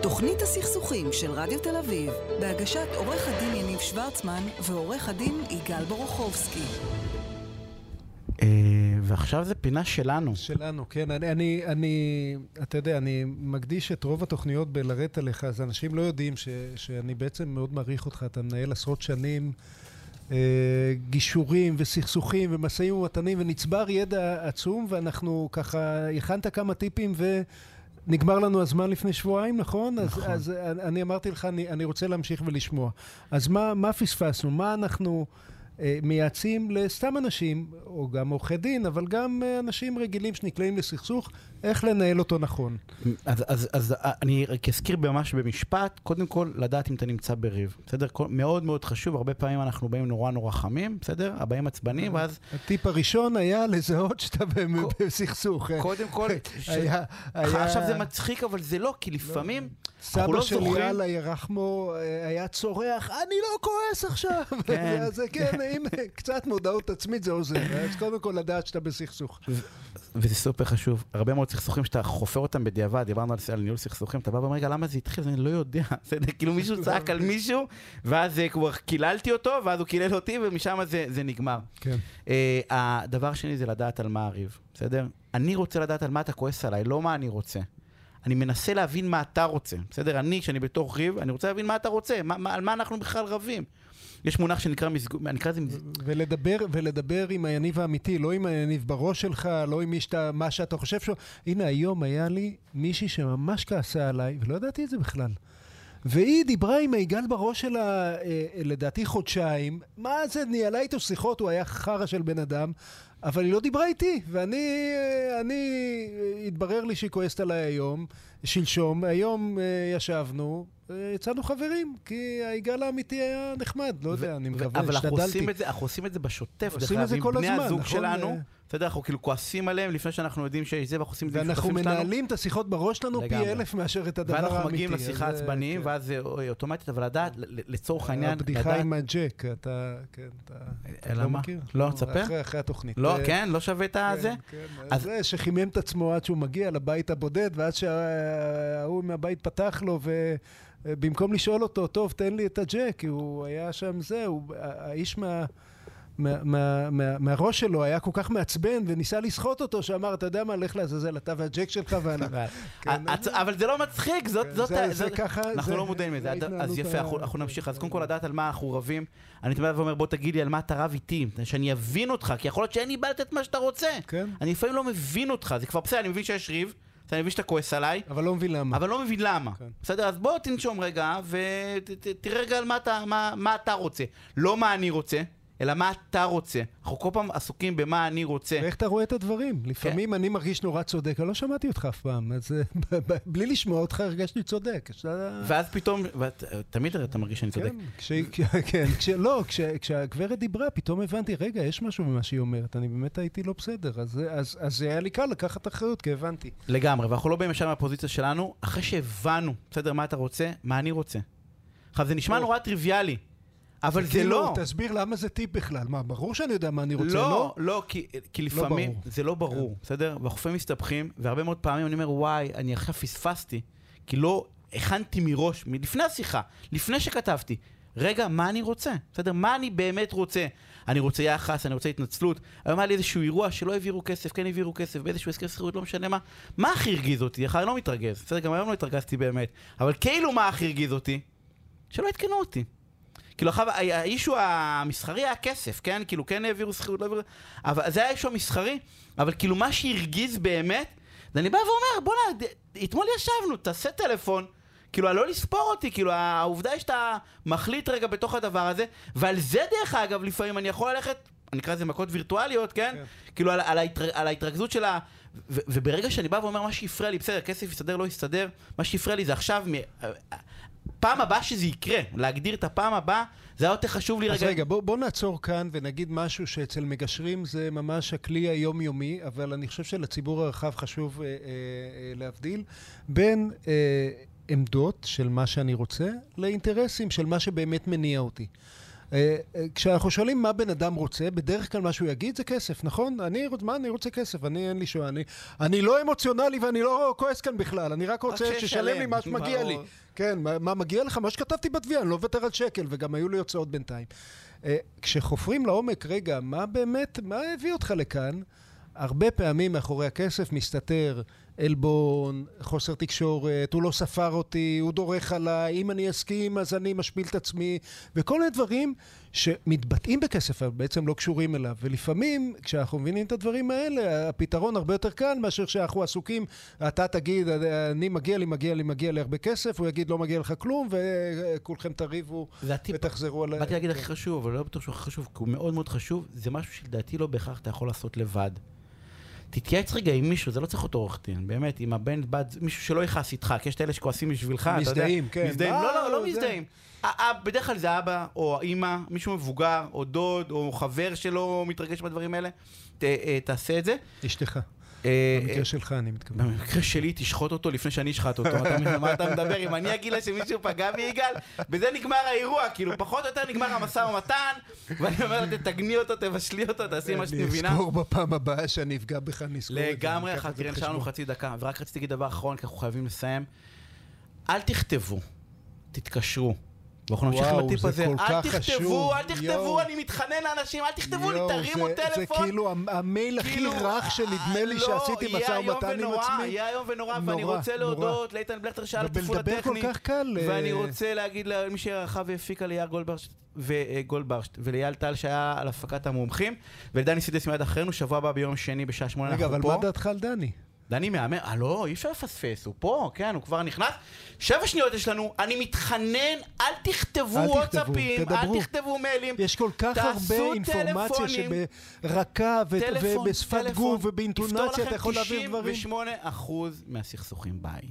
תוכנית הסכסוכים של רדיו תל אביב, בהגשת עורך הדין יניב שוורצמן ועורך הדין יגאל בורוכובסקי. אה, ועכשיו זה פינה שלנו. שלנו, כן. אני, אני, אני, אתה יודע, אני מקדיש את רוב התוכניות בלרדת עליך, אז אנשים לא יודעים ש, שאני בעצם מאוד מעריך אותך. אתה מנהל עשרות שנים אה, גישורים וסכסוכים ומשאים ומתנים, ונצבר ידע עצום, ואנחנו ככה, הכנת כמה טיפים ו... נגמר לנו הזמן לפני שבועיים, נכון? נכון. אז, אז אני אמרתי לך, אני, אני רוצה להמשיך ולשמוע. אז מה, מה פספסנו? מה אנחנו... אה, מייעצים לסתם אנשים, או גם עורכי דין, אבל גם אה, אנשים רגילים שנקלעים לסכסוך, איך לנהל אותו נכון. אז, אז, אז אה, אני רק אזכיר ממש במשפט, קודם כל, לדעת אם אתה נמצא בריב, בסדר? מאוד מאוד חשוב, הרבה פעמים אנחנו באים נורא נורא חמים, בסדר? הבאים עצבנים, ואז... הטיפ הראשון היה לזהות שאתה בסכסוך. קודם כל, היה... עכשיו זה מצחיק, אבל זה לא, כי לפעמים... סבא לא של יאללה ירחמו היה צורח, אני לא כועס עכשיו. כן. כן, הנה, קצת מודעות עצמית זה עוזר. אז קודם כל לדעת שאתה בסכסוך. וזה סופר חשוב. הרבה מאוד סכסוכים שאתה חופר אותם בדיעבד, דיברנו על ניהול סכסוכים, אתה בא ואומר, רגע, למה זה התחיל? אני לא יודע. כאילו מישהו צעק על מישהו, ואז כבר קיללתי אותו, ואז הוא קילל אותי, ומשם זה נגמר. כן. אה, הדבר השני זה לדעת על מה הריב, בסדר? אני רוצה לדעת על מה אתה כועס עליי, לא מה אני רוצה. אני מנסה להבין מה אתה רוצה, בסדר? אני, כשאני בתוך ריב, אני רוצה להבין מה אתה רוצה, מה, מה, על מה אנחנו בכלל רבים. יש מונח שנקרא מסגור, אני אקרא לזה. ולדבר, ולדבר עם היניב האמיתי, לא עם היניב בראש שלך, לא עם שאתה, מה שאתה חושב ש... הנה, היום היה לי מישהי שממש כעסה עליי, ולא ידעתי את זה בכלל. והיא דיברה עם היגאל בראש שלה, אה, לדעתי חודשיים. מה זה, ניהלה איתו שיחות, הוא היה חרא של בן אדם, אבל היא לא דיברה איתי. ואני, אה, אני, התברר לי שהיא כועסת עליי היום, שלשום. היום אה, ישבנו, יצאנו חברים, כי היגאל האמיתי היה נחמד, לא יודע, אני מקווה, השתדלתי. אבל אנחנו עושים את זה בשוטף, דרך אגב, עם בני הזוג נכון, שלנו. אתה יודע, אנחנו כאילו כועסים עליהם לפני שאנחנו יודעים שזה, ואנחנו עושים את זה. ואנחנו מנהלים את השיחות בראש שלנו פי אלף מאשר את הדבר האמיתי. ואנחנו מגיעים לשיחה עצבניים, כן. ואז זה אוטומטית, אבל לדעת, לצורך העניין, לדעת... הבדיחה עם הג'ק, אתה, כן, אתה לא מכיר? לא, תספר. אחרי התוכנית. לא, כן? לא שווה את הזה? כן, כן. זה שחימם את עצמו עד שהוא מגיע לבית הבודד, ועד שההוא מהבית פתח לו, ו... במקום לשאול אותו, טוב, תן לי את הג'ק, כי הוא היה שם זה, האיש מה... מה, מה, מה, מהראש שלו היה כל כך מעצבן וניסה לסחוט אותו שאמר אתה יודע מה לך לעזאזל אתה והג'ק שלך ואני. כן, אבל זה לא מצחיק זאת כן, זה ככה אנחנו לא מודעים לזה אז יפה אנחנו נמשיך אז קודם כל לדעת על מה אנחנו רבים אני תמיד אומר בוא תגיד לי על מה אתה רב איתי שאני אבין אותך כי יכול להיות שאין לי בעיה לתת מה שאתה רוצה כן. אני לפעמים לא מבין אותך זה כבר בסדר אני מבין שיש ריב אני מבין שאתה כועס עליי. אבל לא מבין למה. אבל לא מבין למה. כן. בסדר, אז בוא תנשום רגע, ותראה רגע על מה אתה, מה, מה אתה רוצה. לא מה אני רוצה. אלא מה אתה רוצה. אנחנו כל פעם עסוקים במה אני רוצה. ואיך אתה רואה את הדברים. לפעמים כן. אני מרגיש נורא צודק, אני לא שמעתי אותך אף פעם, אז אה, בלי לשמוע אותך הרגשתי צודק. ואז פתאום, תמיד אתה מרגיש שאני צודק. כן, כן, לא, כשהגברת דיברה, פתאום הבנתי, רגע, יש משהו במה שהיא אומרת, אני באמת הייתי לא בסדר. אז זה היה לי קל לקחת אחריות, כי הבנתי. לגמרי, ואנחנו לא באים ישר מהפוזיציה שלנו, אחרי שהבנו, בסדר, מה אתה רוצה, מה אני רוצה. עכשיו, זה נשמע נורא טריוויאלי. אבל זה, כאילו, לא. תסביר למה זה טיפ בכלל. מה, ברור שאני יודע מה אני רוצה, לא? לא, לא, כי, כי לא לפעמים לא זה לא ברור, כן. בסדר? והחופים מסתבכים, והרבה מאוד פעמים אני אומר, וואי, אני עכשיו פספסתי, כי לא הכנתי מראש, מלפני השיחה, לפני שכתבתי. רגע, מה אני רוצה? בסדר? מה אני באמת רוצה? אני רוצה יחס, אני רוצה התנצלות. היום היה לי איזשהו אירוע שלא העבירו כסף, כן העבירו כסף, באיזשהו הסכם שכירות, לא משנה מה. מה הכי הרגיז אותי? אחר אני לא מתרגז. בסדר, גם היום לא התרגזתי באמת. אבל כאילו מה הכי הרגיז אותי? שלא עדכנו אותי. כאילו עכשיו האישו המסחרי היה כסף, כן? כאילו כן העבירו שכירות, לא העבירו... אבל זה היה האישו המסחרי, אבל כאילו מה שהרגיז באמת, זה אני בא ואומר, בוא'נה, אתמול ישבנו, תעשה טלפון. כאילו, לא לספור אותי, כאילו, העובדה היא שאתה מחליט רגע בתוך הדבר הזה, ועל זה דרך אגב, לפעמים אני יכול ללכת, אני אקרא לזה מכות וירטואליות, כן? כן. כאילו, על, על, ההתר, על ההתרכזות של ה... ו, וברגע שאני בא ואומר, מה שהפריע לי, בסדר, כסף יסתדר, לא יסתדר, מה שהפריע לי זה עכשיו, פעם הבאה שזה יקרה, להגדיר את הפעם הבאה, זה היה יותר חשוב לי רגע. אז רגע, בוא, בוא נעצור כאן ונגיד משהו שאצל מגשרים זה ממש הכלי היומיומי, אבל אני חושב שלציבור הרחב חשוב אה, אה, אה, להבדיל בין אה, עמדות של מה שאני רוצה לאינטרסים של מה שבאמת מניע אותי. אה, אה, כשאנחנו שואלים מה בן אדם רוצה, בדרך כלל מה שהוא יגיד זה כסף, נכון? אני, מה, אני רוצה כסף, אני אין לי שואה, אני, אני לא אמוציונלי ואני לא כועס כאן בכלל, אני רק רוצה ששלם לי מה שמגיע לי. כן, מה, מה מגיע לך? מה שכתבתי בתביעה, אני לא מוותר על שקל, וגם היו לי הוצאות בינתיים. כשחופרים לעומק, רגע, מה באמת, מה הביא אותך לכאן? הרבה פעמים מאחורי הכסף מסתתר עלבון, חוסר תקשורת, הוא לא ספר אותי, הוא דורך עליי, אם אני אסכים אז אני משפיל את עצמי, וכל מיני דברים שמתבטאים בכסף, אבל בעצם לא קשורים אליו. ולפעמים, כשאנחנו מבינים את הדברים האלה, הפתרון הרבה יותר קל מאשר שאנחנו עסוקים, אתה תגיד, אני מגיע לי, מגיע לי, מגיע לי הרבה כסף, הוא יגיד, לא מגיע לך כלום, וכולכם תריבו ותחזרו על... באתי להגיד הכי חשוב, אבל לא בטוח שהוא הכי חשוב, כי הוא מאוד מאוד חשוב, זה משהו שלדעתי לא בהכרח אתה יכול לעשות לבד. תתייעץ רגע עם מישהו, זה לא צריך להיות עורך דין, באמת, עם הבן, בת, מישהו שלא יכעס איתך, כי יש את אלה שכועסים בשבילך, אתה יודע. מזדהים, כן. מזדהים, לא, לא, לא מזדהים. בדרך כלל זה אבא, או אימא, מישהו מבוגר, או דוד, או חבר שלא מתרגש בדברים האלה, אה, תעשה את זה. אשתך. אה, במקרה שלך אני מתכוון. במקרה שלי תשחוט אותו לפני שאני אשחט אותו. אתה מה אתה מדבר? אם אני אגיד לה שמישהו פגע בי יגאל, בזה נגמר האירוע, כאילו פחות או יותר נגמר המשא ומתן, ואני אומר לה, תתגני אותו, תבשלי אותו, תעשי מה שאת מבינה. אני אזכור בפעם הבאה שאני אפגע בך, נזכור את זה. לגמרי, חכי, נשאר לנו חצי דקה, ורק רציתי להגיד דבר אחרון, כי אנחנו חייבים לסיים. אל תכתבו, תתקשרו. ואנחנו נמשיך עם הטיפ הזה. אל תכתבו, אל תכתבו, אני מתחנן לאנשים, אל תכתבו לי, תרימו טלפון. זה כאילו המייל הכי כאילו, רך שנדמה לי לא, שעשיתי משא ומתן עם עצמי. יהיה איום ונורא, ואני רוצה להודות לאיתן בלכטר שאל התפעול הטכני. ואני אה, רוצה להגיד למי שערכה והפיקה ליאיר גולדברשט ולאייל טל שהיה על הפקת המומחים, ולדני סידס מיד אחרינו, שבוע הבא ביום שני בשעה שמונה אנחנו פה. רגע, אבל מה דעתך על דני? דני מהמר, אה לא, אי אפשר לפספס, הוא פה, כן, הוא כבר נכנס. שבע שניות יש לנו, אני מתחנן, אל תכתבו וואטסאפים, אל תכתבו מיילים. יש כל כך הרבה אינפורמציה שברקה ובשפת גוף ובאינטונציה אתה יכול להעביר דברים. 98% מהסכסוכים ביי.